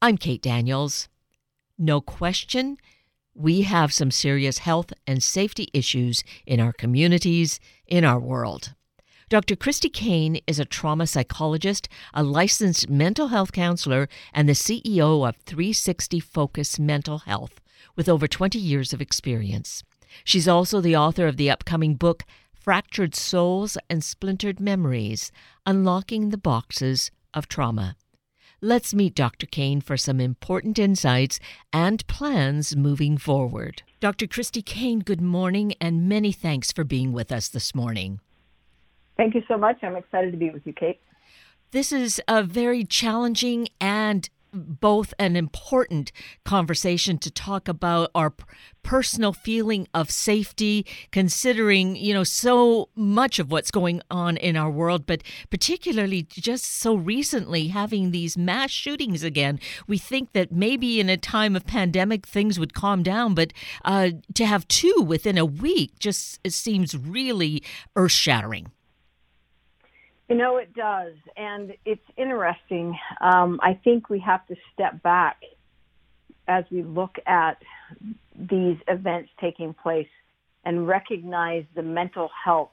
I'm Kate Daniels. No question, we have some serious health and safety issues in our communities, in our world. Dr. Christy Kane is a trauma psychologist, a licensed mental health counselor, and the CEO of 360 Focus Mental Health, with over 20 years of experience. She's also the author of the upcoming book, Fractured Souls and Splintered Memories Unlocking the Boxes of Trauma. Let's meet Dr. Kane for some important insights and plans moving forward. Dr. Christy Kane, good morning and many thanks for being with us this morning. Thank you so much. I'm excited to be with you, Kate. This is a very challenging and both an important conversation to talk about our personal feeling of safety considering you know so much of what's going on in our world but particularly just so recently having these mass shootings again. We think that maybe in a time of pandemic things would calm down but uh, to have two within a week just seems really earth-shattering you know, it does. And it's interesting. Um, I think we have to step back as we look at these events taking place and recognize the mental health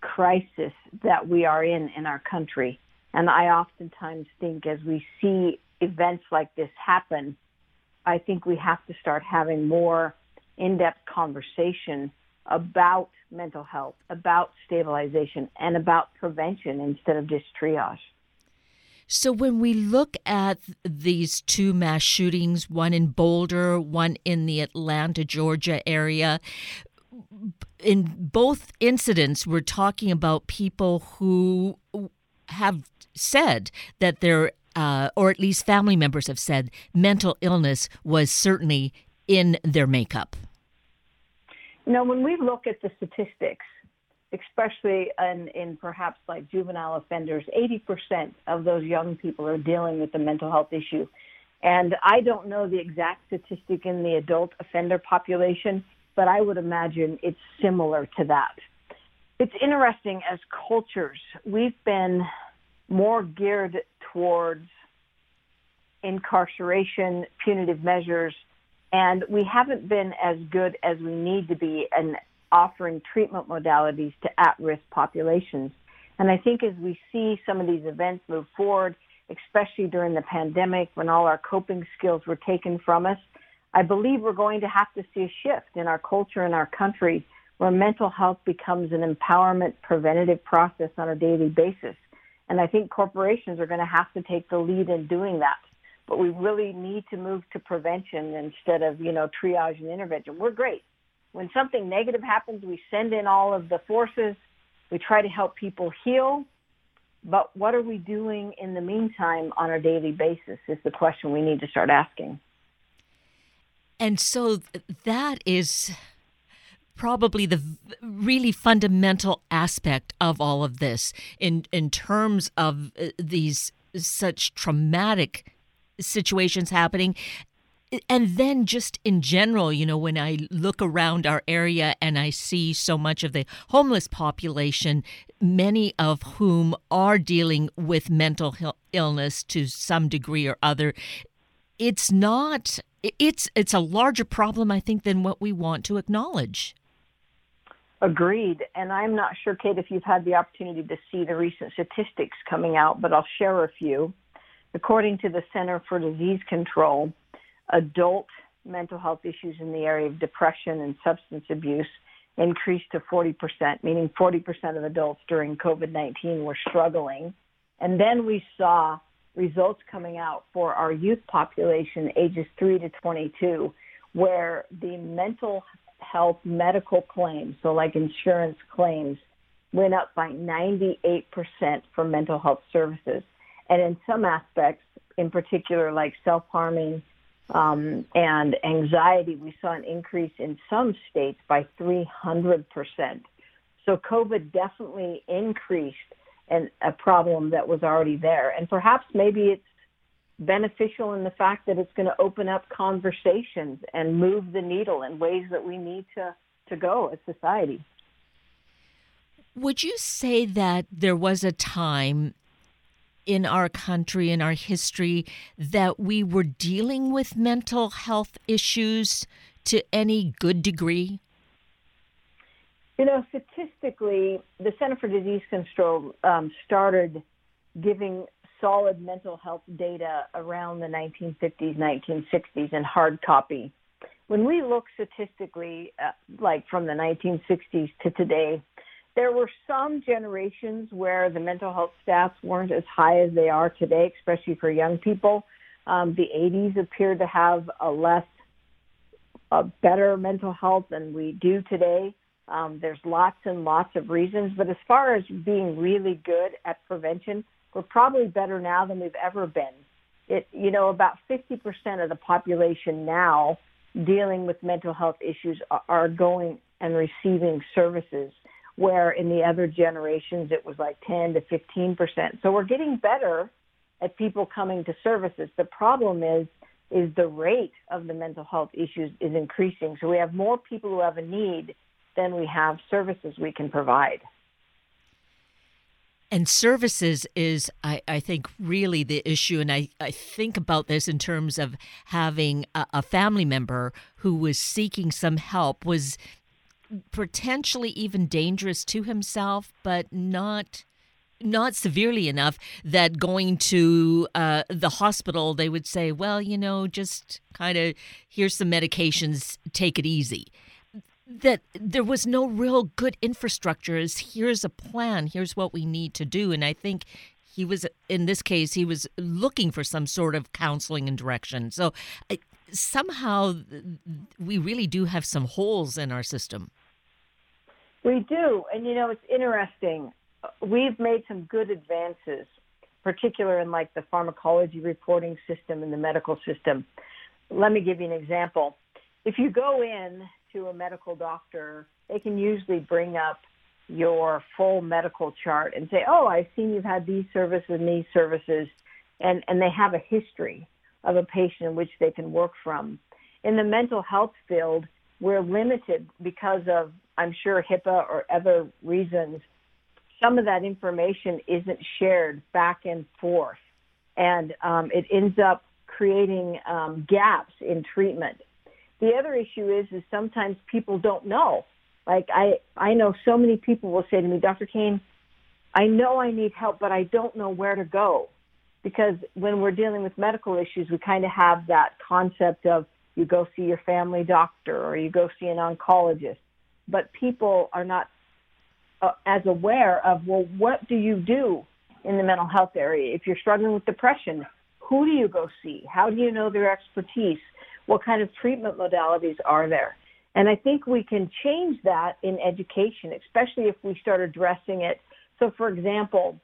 crisis that we are in in our country. And I oftentimes think as we see events like this happen, I think we have to start having more in-depth conversation about mental health, about stabilization, and about prevention instead of just triage. So, when we look at these two mass shootings, one in Boulder, one in the Atlanta, Georgia area, in both incidents, we're talking about people who have said that they're, uh, or at least family members have said, mental illness was certainly in their makeup. Know, when we look at the statistics, especially in, in perhaps like juvenile offenders, 80% of those young people are dealing with a mental health issue. And I don't know the exact statistic in the adult offender population, but I would imagine it's similar to that. It's interesting as cultures, we've been more geared towards incarceration, punitive measures, and we haven't been as good as we need to be in offering treatment modalities to at-risk populations. And I think as we see some of these events move forward, especially during the pandemic when all our coping skills were taken from us, I believe we're going to have to see a shift in our culture and our country where mental health becomes an empowerment preventative process on a daily basis. And I think corporations are going to have to take the lead in doing that but we really need to move to prevention instead of, you know, triage and intervention. We're great. When something negative happens, we send in all of the forces. We try to help people heal. But what are we doing in the meantime on a daily basis is the question we need to start asking. And so that is probably the really fundamental aspect of all of this in in terms of uh, these such traumatic situations happening. And then just in general you know when i look around our area and i see so much of the homeless population many of whom are dealing with mental illness to some degree or other it's not it's it's a larger problem i think than what we want to acknowledge. Agreed. And i'm not sure kate if you've had the opportunity to see the recent statistics coming out but i'll share a few According to the Center for Disease Control, adult mental health issues in the area of depression and substance abuse increased to 40%, meaning 40% of adults during COVID-19 were struggling. And then we saw results coming out for our youth population ages 3 to 22 where the mental health medical claims, so like insurance claims, went up by 98% for mental health services. And in some aspects, in particular, like self-harming um, and anxiety, we saw an increase in some states by 300%. So COVID definitely increased an, a problem that was already there. And perhaps maybe it's beneficial in the fact that it's going to open up conversations and move the needle in ways that we need to, to go as society. Would you say that there was a time in our country, in our history, that we were dealing with mental health issues to any good degree? You know, statistically, the Center for Disease Control um, started giving solid mental health data around the 1950s, 1960s in hard copy. When we look statistically, uh, like from the 1960s to today, there were some generations where the mental health stats weren't as high as they are today, especially for young people. Um, the 80s appeared to have a less, a better mental health than we do today. Um, there's lots and lots of reasons, but as far as being really good at prevention, we're probably better now than we've ever been. It, you know, about 50% of the population now dealing with mental health issues are going and receiving services, where in the other generations it was like 10 to 15%. So we're getting better at people coming to services. The problem is, is the rate of the mental health issues is increasing. So we have more people who have a need than we have services we can provide. And services is, I, I think, really the issue. And I, I think about this in terms of having a, a family member who was seeking some help, was potentially even dangerous to himself, but not not severely enough that going to uh, the hospital they would say well you know just kind of here's some medications take it easy. That there was no real good infrastructure Is here's a plan here's what we need to do. And i think he was in this case he was looking for some sort of counseling and direction. So somehow we really do have some holes in our system. We do and you know it's interesting. We've made some good advances particular in like the pharmacology reporting system and the medical system. Let me give you an example. If you go in to a medical doctor, they can usually bring up your full medical chart and say, "Oh, I've seen you've had these services and these services," and and they have a history of a patient in which they can work from. In the mental health field, we're limited because of, I'm sure, HIPAA or other reasons. Some of that information isn't shared back and forth, and um, it ends up creating um, gaps in treatment. The other issue is, is sometimes people don't know. Like I, I know so many people will say to me, Dr. Kane, I know I need help, but I don't know where to go. Because when we're dealing with medical issues, we kind of have that concept of you go see your family doctor or you go see an oncologist. But people are not uh, as aware of, well, what do you do in the mental health area? If you're struggling with depression, who do you go see? How do you know their expertise? What kind of treatment modalities are there? And I think we can change that in education, especially if we start addressing it. So, for example,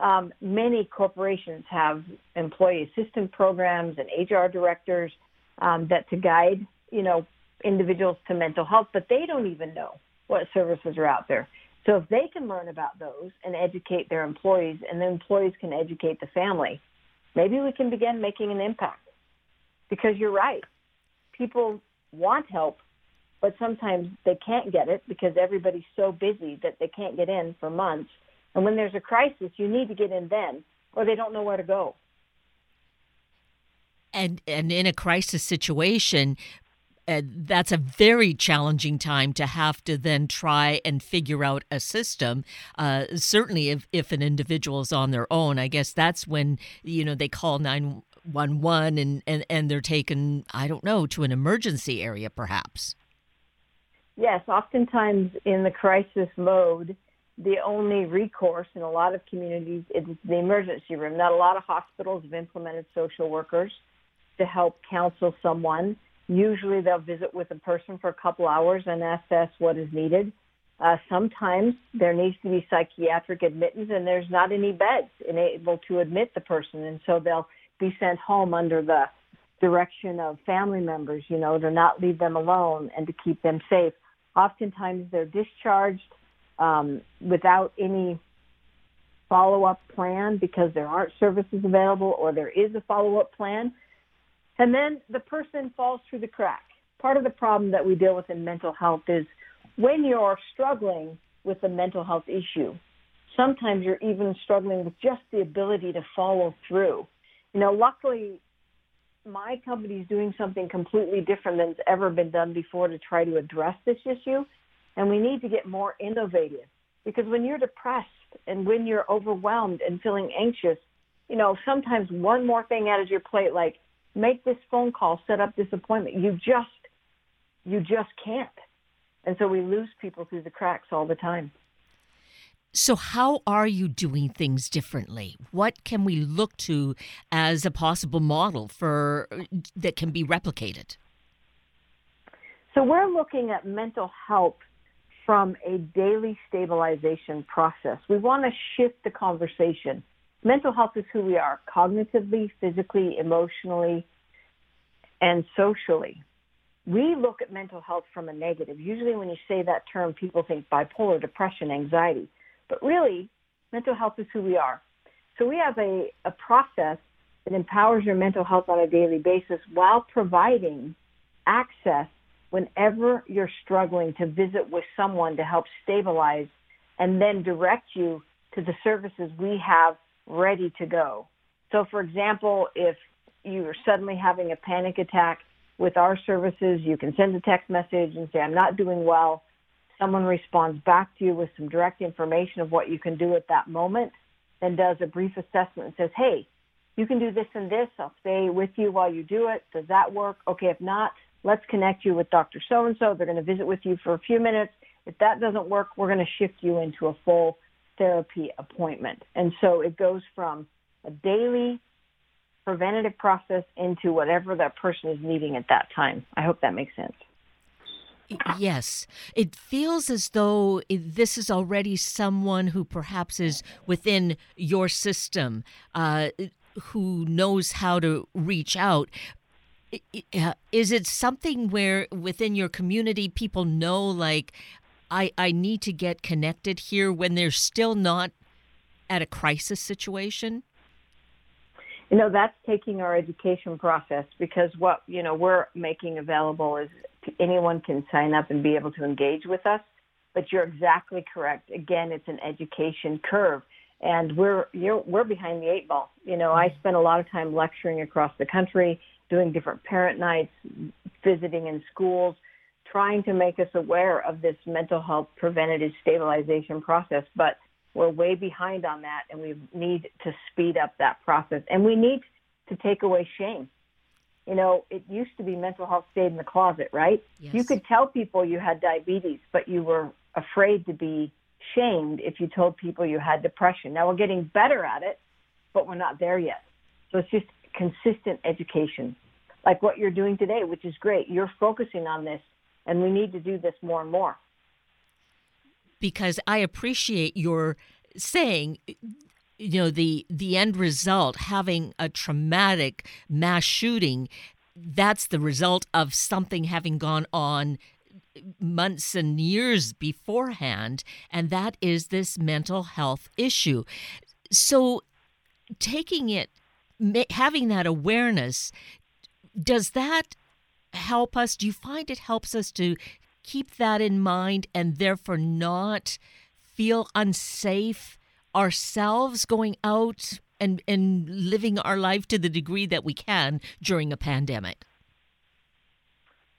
um, many corporations have employee assistance programs and HR directors um, that to guide, you know, individuals to mental health, but they don't even know what services are out there. So if they can learn about those and educate their employees, and the employees can educate the family, maybe we can begin making an impact. Because you're right, people want help, but sometimes they can't get it because everybody's so busy that they can't get in for months. And when there's a crisis, you need to get in then, or they don't know where to go. And and in a crisis situation, uh, that's a very challenging time to have to then try and figure out a system. Uh, certainly, if, if an individual is on their own, I guess that's when you know they call nine one one and, and and they're taken I don't know to an emergency area perhaps. Yes, oftentimes in the crisis mode, the only recourse in a lot of communities is the emergency room. Not a lot of hospitals have implemented social workers to help counsel someone. Usually they'll visit with a person for a couple hours and assess what is needed. Uh, sometimes there needs to be psychiatric admittance and there's not any beds able to admit the person. And so they'll be sent home under the direction of family members, you know, to not leave them alone and to keep them safe. Oftentimes they're discharged um, without any follow-up plan because there aren't services available or there is a follow-up plan. And then the person falls through the crack. Part of the problem that we deal with in mental health is when you're struggling with a mental health issue, Sometimes you're even struggling with just the ability to follow through. You know, luckily, my company is doing something completely different than than's ever been done before to try to address this issue. And we need to get more innovative because when you're depressed and when you're overwhelmed and feeling anxious, you know, sometimes one more thing added to your plate, like make this phone call, set up this appointment. You just, you just can't. And so we lose people through the cracks all the time. So, how are you doing things differently? What can we look to as a possible model for that can be replicated? So, we're looking at mental health from a daily stabilization process. We want to shift the conversation. Mental health is who we are cognitively, physically, emotionally, and socially. We look at mental health from a negative. Usually, when you say that term, people think bipolar, depression, anxiety. But really, mental health is who we are. So, we have a, a process that empowers your mental health on a daily basis while providing access whenever you're struggling to visit with someone to help stabilize and then direct you to the services we have ready to go. So, for example, if you're suddenly having a panic attack with our services, you can send a text message and say, I'm not doing well. Someone responds back to you with some direct information of what you can do at that moment, then does a brief assessment and says, Hey, you can do this and this. I'll stay with you while you do it. Does that work? Okay, if not, let's connect you with Dr. So and so. They're going to visit with you for a few minutes. If that doesn't work, we're going to shift you into a full therapy appointment. And so it goes from a daily preventative process into whatever that person is needing at that time. I hope that makes sense. Yes, it feels as though this is already someone who perhaps is within your system, uh, who knows how to reach out. Is it something where within your community people know like I I need to get connected here when they're still not at a crisis situation? You know, that's taking our education process because what, you know, we're making available is anyone can sign up and be able to engage with us. But you're exactly correct. Again, it's an education curve and we're we're behind the eight ball. You know, I mm-hmm. spend a lot of time lecturing across the country doing different parent nights, visiting in schools, trying to make us aware of this mental health preventative stabilization process. But we're way behind on that, and we need to speed up that process. And we need to take away shame. You know, it used to be mental health stayed in the closet, right? Yes. You could tell people you had diabetes, but you were afraid to be shamed if you told people you had depression. Now we're getting better at it, but we're not there yet. So it's just consistent education, like what you're doing today, which is great. You're focusing on this, and we need to do this more and more. Because I appreciate your saying you know the the end result having a traumatic mass shooting that's the result of something having gone on months and years beforehand and that is this mental health issue so taking it having that awareness, does that help us? Do you find it helps us to keep that in mind and therefore not feel unsafe ourselves going out and, and living our life to the degree that we can during a pandemic?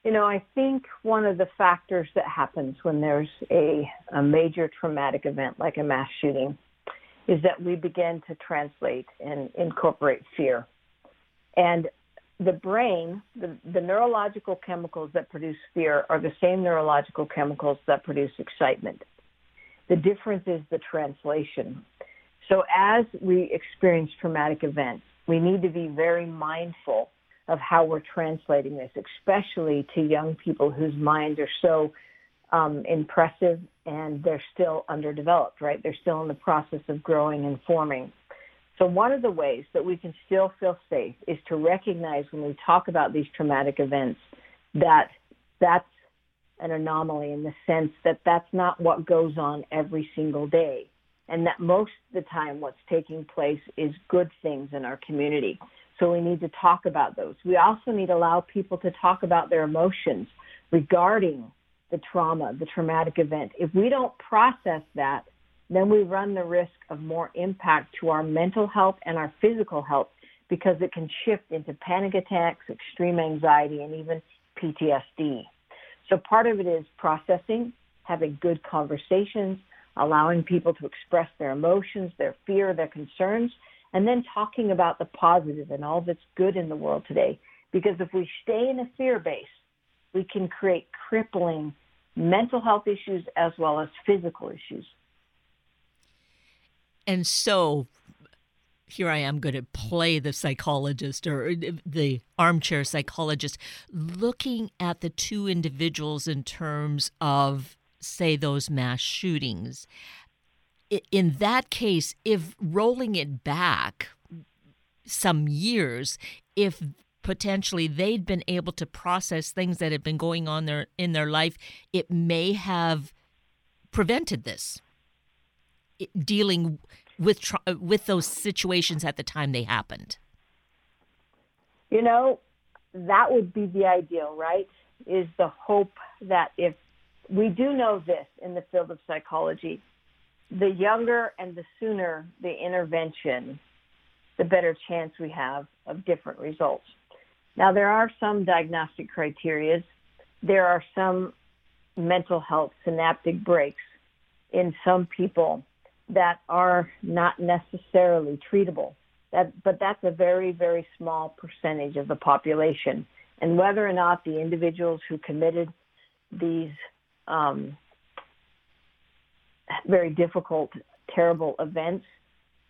You know, I think one of the factors that happens when there's a, a major traumatic event like a mass shooting is that we begin to translate and incorporate fear. And the brain, the, the neurological chemicals that produce fear are the same neurological chemicals that produce excitement. The difference is the translation. So as we experience traumatic events, we need to be very mindful of how we're translating this, especially to young people whose minds are so um, impressive and they're still underdeveloped, right? They're still in the process of growing and forming. So one of the ways that we can still feel safe is to recognize when we talk about these traumatic events that that's an anomaly in the sense that that's not what goes on every single day. And that most of the time what's taking place is good things in our community. So we need to talk about those. We also need to allow people to talk about their emotions regarding the trauma, the traumatic event. If we don't process that, then we run the risk of more impact to our mental health and our physical health because it can shift into panic attacks, extreme anxiety, and even PTSD. So part of it is processing, having good conversations, allowing people to express their emotions, their fear, their concerns, and then talking about the positive and all that's good in the world today. Because if we stay in a fear base, we can create crippling mental health issues as well as physical issues. And so here I am going to play the psychologist or uh, the armchair psychologist, looking at the two individuals in terms of, say, those mass shootings. In that case, if rolling it back some years, if potentially they'd been able to process things that had been going on there in their life, it may have prevented this dealing with uh, with those situations at the time they happened? You know, that would be the ideal, right? Is the hope that if we do know this in the field of psychology, the younger and the sooner the intervention, the better chance we have of different results. Now, there are some diagnostic criteria. There are some mental health synaptic breaks in some people that are not necessarily treatable. That, but that's a very, very small percentage of the population. And whether or not the individuals who committed these um, very difficult, terrible events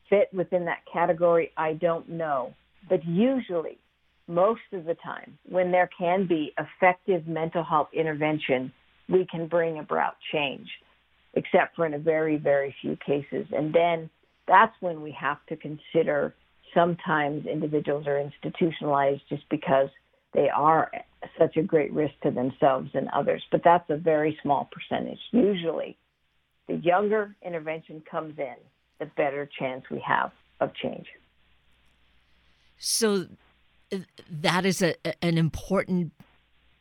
fit within that category, I don't know. But usually, most of the time, when there can be effective mental health intervention, we can bring about change except for in a very, very few cases. And then that's when we have to consider sometimes individuals are institutionalized just because they are such a great risk to themselves and others. But that's a very small percentage. Usually, the younger intervention comes in, the better chance we have of change. So that is a, an important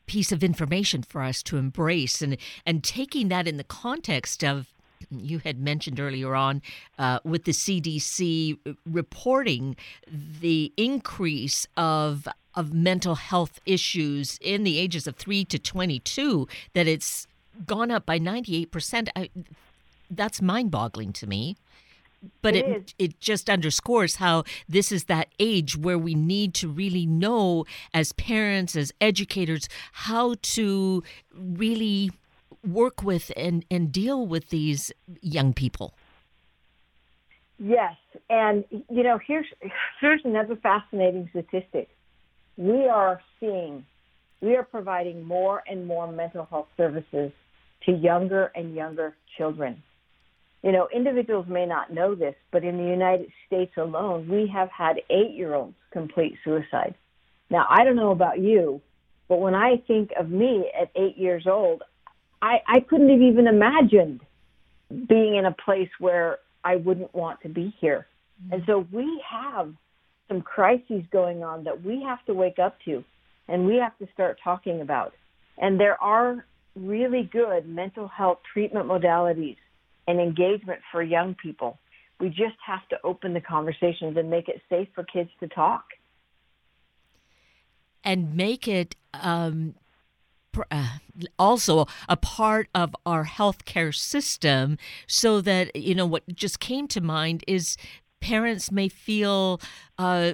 piece of information for us to embrace and and taking that in the context of you had mentioned earlier on uh, with the CDC reporting the increase of of mental health issues in the ages of 3 to 22 that it's gone up by 98%. I, that's mind-boggling to me but it it, it, just underscores how this is that age where we need to really know as parents as educators how to really work with and and deal with these young people. Yes. And you know here's here's another fascinating statistic. We are seeing we are providing more and more mental health services to younger and younger children you know, individuals may not know this, but in the United States alone, we have had eight year olds complete suicide. Now, I don't know about you, but when I think of me at eight years old, I, I couldn't have even imagined being in a place where I wouldn't want to be here. Mm-hmm. And so we have some crises going on that we have to wake up to and we have to start talking about. And there are really good mental health treatment modalities and engagement for young people. We just have to open the conversations and make it safe for kids to talk. And make it um, uh, also a part of our healthcare system so that, you know, what just came to mind is parents may feel uh,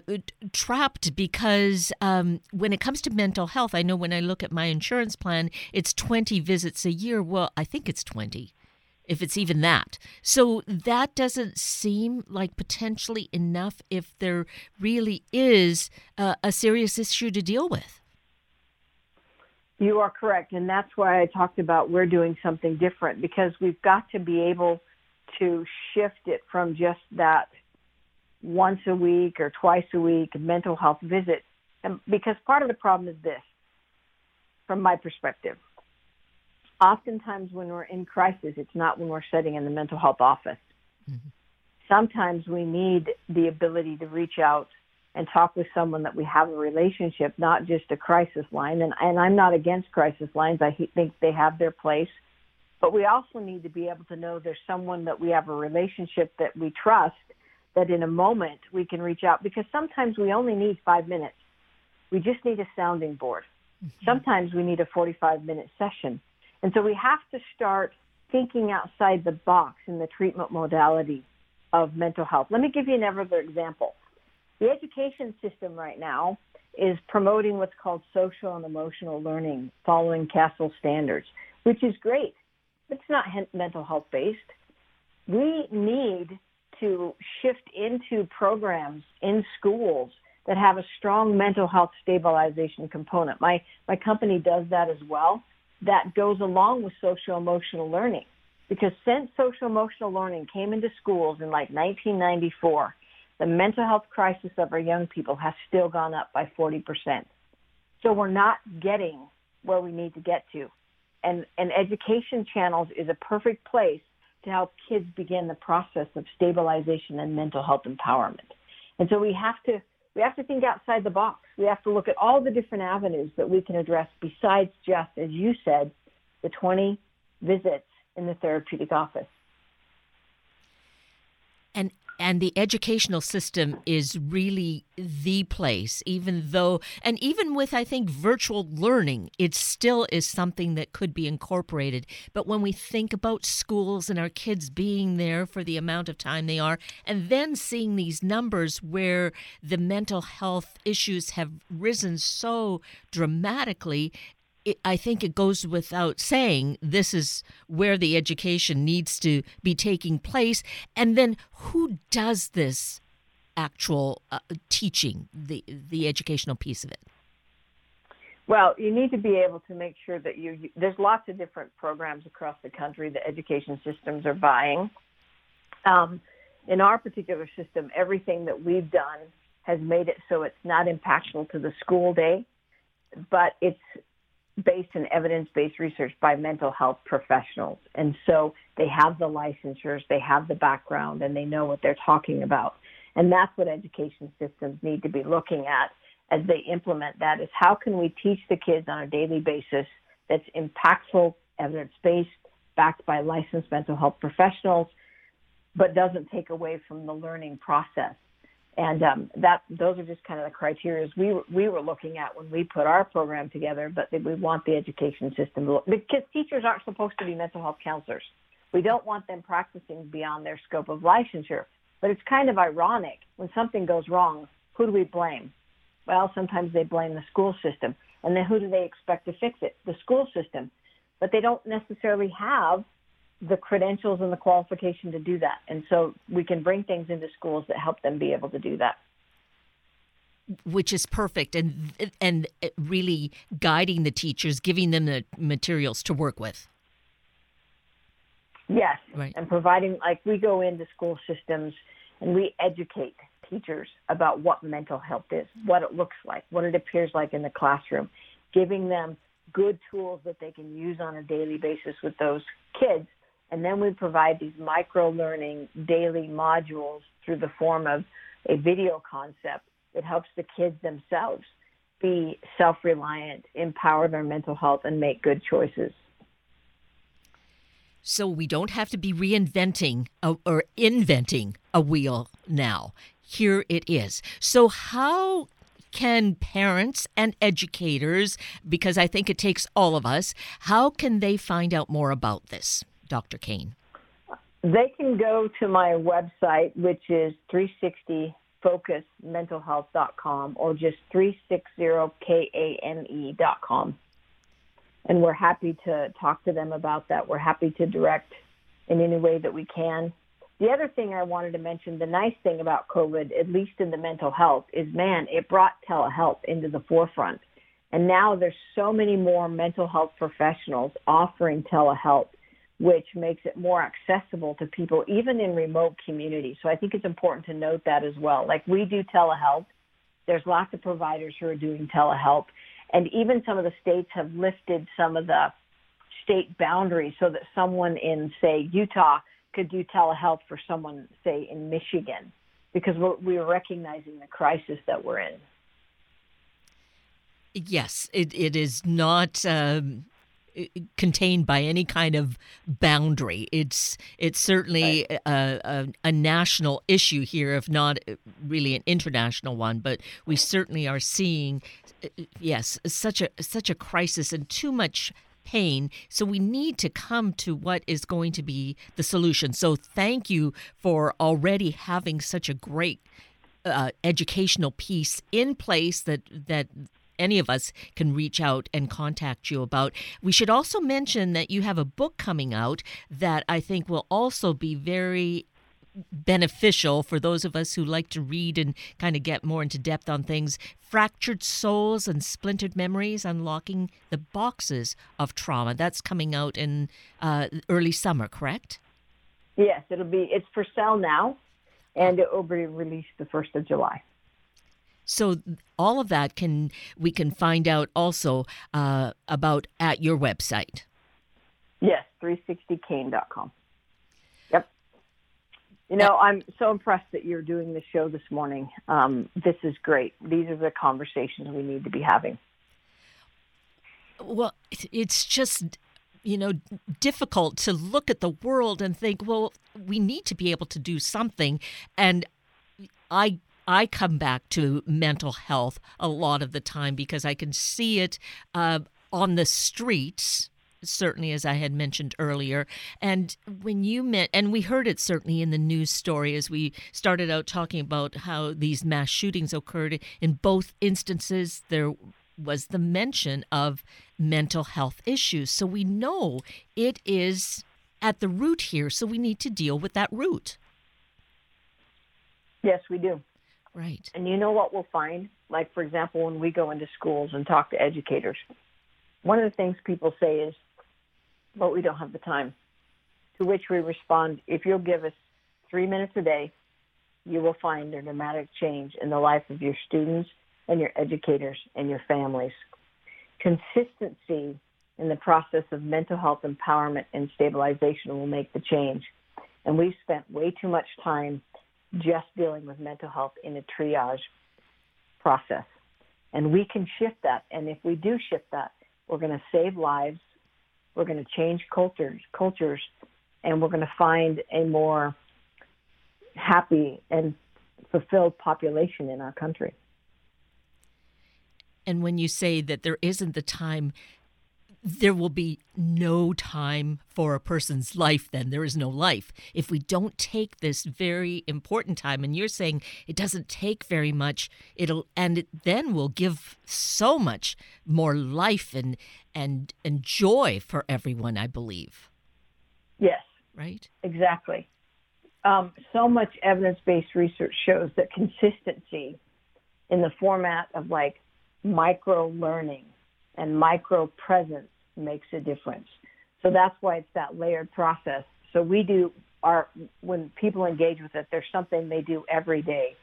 trapped because um, when it comes to mental health, I know when I look at my insurance plan, it's 20 visits a year. Well, I think it's 20 if it's even that. So that doesn't seem like potentially enough if there really is uh, a serious issue to deal with. You are correct. And that's why I talked about we're doing something different because we've got to be able to shift it from just that once a week or twice a week mental health visit. And because part of the problem is this, from my perspective oftentimes when we're in crisis, it's not when we're sitting in the mental health office. Mm-hmm. Sometimes we need the ability to reach out and talk with someone that we have a relationship, not just a crisis line. And, and I'm not against crisis lines. I think they have their place. But we also need to be able to know there's someone that we have a relationship that we trust that in a moment we can reach out because sometimes we only need five minutes. We just need a sounding board. Mm-hmm. Sometimes we need a 45 minute session. And so we have to start thinking outside the box in the treatment modality of mental health. Let me give you another example. The education system right now is promoting what's called social and emotional learning following CASEL standards, which is great. It's not mental health based. We need to shift into programs in schools that have a strong mental health stabilization component. My my company does that as well. That goes along with social emotional learning. Because since social emotional learning came into schools in like 1994, the mental health crisis of our young people has still gone up by 40%. So we're not getting where we need to get to. And, and education channels is a perfect place to help kids begin the process of stabilization and mental health empowerment. And so we have to we have to think outside the box. We have to look at all the different avenues that we can address besides just, as you said, the 20 visits in the therapeutic office. And and the educational system is really the place even though and even with i think virtual learning it still is something that could be incorporated. But when we think about schools and our kids being there for the amount of time they are and then seeing these numbers where the mental health issues have risen so dramatically it, I think it goes without saying this is where the education needs to be taking place. And then who does this actual uh, teaching, the, the educational piece of it? Well, you need to be able to make sure that you, there's lots of different programs across the country that education systems are buying. Um, in our particular system, everything that we've done has made it so it's not impactful to the school day, but it's based in evidence-based research by mental health professionals. And so they have the licensures, they have the background, and they know what they're talking about. And that's what education systems need to be looking at as they implement that is how can we teach the kids on a daily basis that's impactful, evidence-based, backed by licensed mental health professionals, but doesn't take away from the learning process. And um, that those are just kind of the criteria we were, we were looking at when we put our program together. But we want the education system to look, because teachers aren't supposed to be mental health counselors. We don't want them practicing beyond their scope of licensure. But it's kind of ironic when something goes wrong. Who do we blame? Well, sometimes they blame the school system, and then who do they expect to fix it? The school system. But they don't necessarily have the credentials and the qualification to do that. And so we can bring things into schools that help them be able to do that. Which is perfect, and and really guiding the teachers, giving them the materials to work with. Yes, right. and providing like we go into school systems and we educate teachers about what mental health is, what it looks like, what it appears like in the classroom, giving them good tools that they can use on a daily basis with those kids and then we provide these micro learning daily modules through the form of a video concept that helps the kids themselves be self reliant, empower their mental health, and make good choices. So we don't have to be reinventing a, or inventing a wheel now. Here it is. So, how can parents and educators, because I think it takes all of us, how can they find out more about this? Dr. Kane? They can go to my website, which is 360focusmentalhealth.com or just 360kane.com. And we're happy to talk to them about that. We're happy to direct in any way that we can. The other thing I wanted to mention, the nice thing about COVID, at least in the mental health, is man, it brought telehealth into the forefront. And now there's so many more mental health professionals offering telehealth which makes it more accessible to people, even in remote communities. So I think it's important to note that as well. Like we do telehealth. There's lots of providers who are doing telehealth. And even some of the states have lifted some of the state boundaries so that someone in, say, Utah could do telehealth for someone, say, in Michigan, because we're, we're recognizing the crisis that we're in. Yes, it, it is not. Um contained by any kind of boundary. It's it's certainly right. a, a, a, national issue here, if not uh, really an international one. But we certainly are seeing, uh, uh, yes, such a such a crisis and too much pain. So we need to come to what is going to be the solution. So thank you for already having such a great uh, educational piece in place that that any of us can reach out and contact you about. We should also mention that you have a book coming out that I think will also be very beneficial for those of us who like to read and kind of get more into depth on things. Fractured Souls and Splintered Memories Unlocking the Boxes of Trauma. That's coming out in uh, early summer, correct? Yes, it'll be, it's for sale now and it will be released the 1st of July. So all of that can we can find out also uh, about at your website. Yes, 360kane.com. Yep. You know, I'm so impressed that you're doing the show this morning. Um, this is great. These are the conversations we need to be having. Well, it's just you know difficult to look at the world and think well we need to be able to do something and i I come back to mental health a lot of the time because I can see it uh, on the streets certainly as I had mentioned earlier. And when you met, and we heard it certainly in the news story as we started out talking about how these mass shootings occurred. In both instances, there was the mention of mental health issues. So we know it is at the root here. So we need to deal with that root. Yes, we do. Right. And you know what we'll find? Like, for example, when we go into schools and talk to educators, one of the things people say is, but we don't have the time. To which we respond, if you'll give us three minutes a day, you will find a dramatic change in the life of your students and your educators and your families. Consistency in the process of mental health empowerment and stabilization will make the change. And we've spent way too much time just dealing with mental health in a triage process. And we can shift that. And if we do shift that, we're going to save lives, we're going to change cultures, cultures, and we're going to find a more happy and fulfilled population in our country. And when you say that there isn't the time there will be no time for a person's life then. There is no life. If we don't take this very important time and you're saying it doesn't take very much it'll and it then will give so much more life and and and joy for everyone i believe. Yes. Right? Exactly. Um, so much evidence-based research shows that consistency in the format of like micro learning and micro presence makes a difference. So that's why it's that layered process. So we do our when people engage with it, there's something they do every day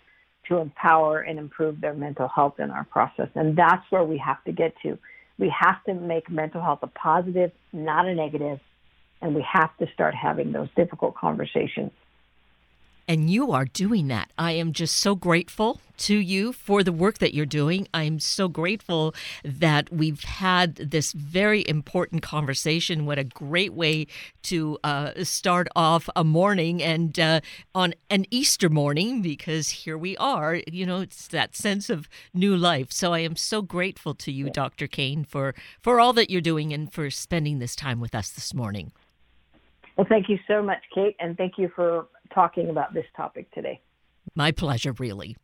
to empower and improve their mental health in our process. And that's where we have to get to. We have to make mental health a positive, not a negative, and we have to start having those difficult conversations and you are doing that. I am just so grateful to you for the work that you're doing. I'm so grateful that we've had this very important conversation. What a great way to uh, start off a morning and uh, on an Easter morning, because here we are. You know, it's that sense of new life. So I am so grateful to you, Dr. Kane, for, for all that you're doing and for spending this time with us this morning. Well, thank you so much, Kate, and thank you for talking about this topic today. My pleasure, really.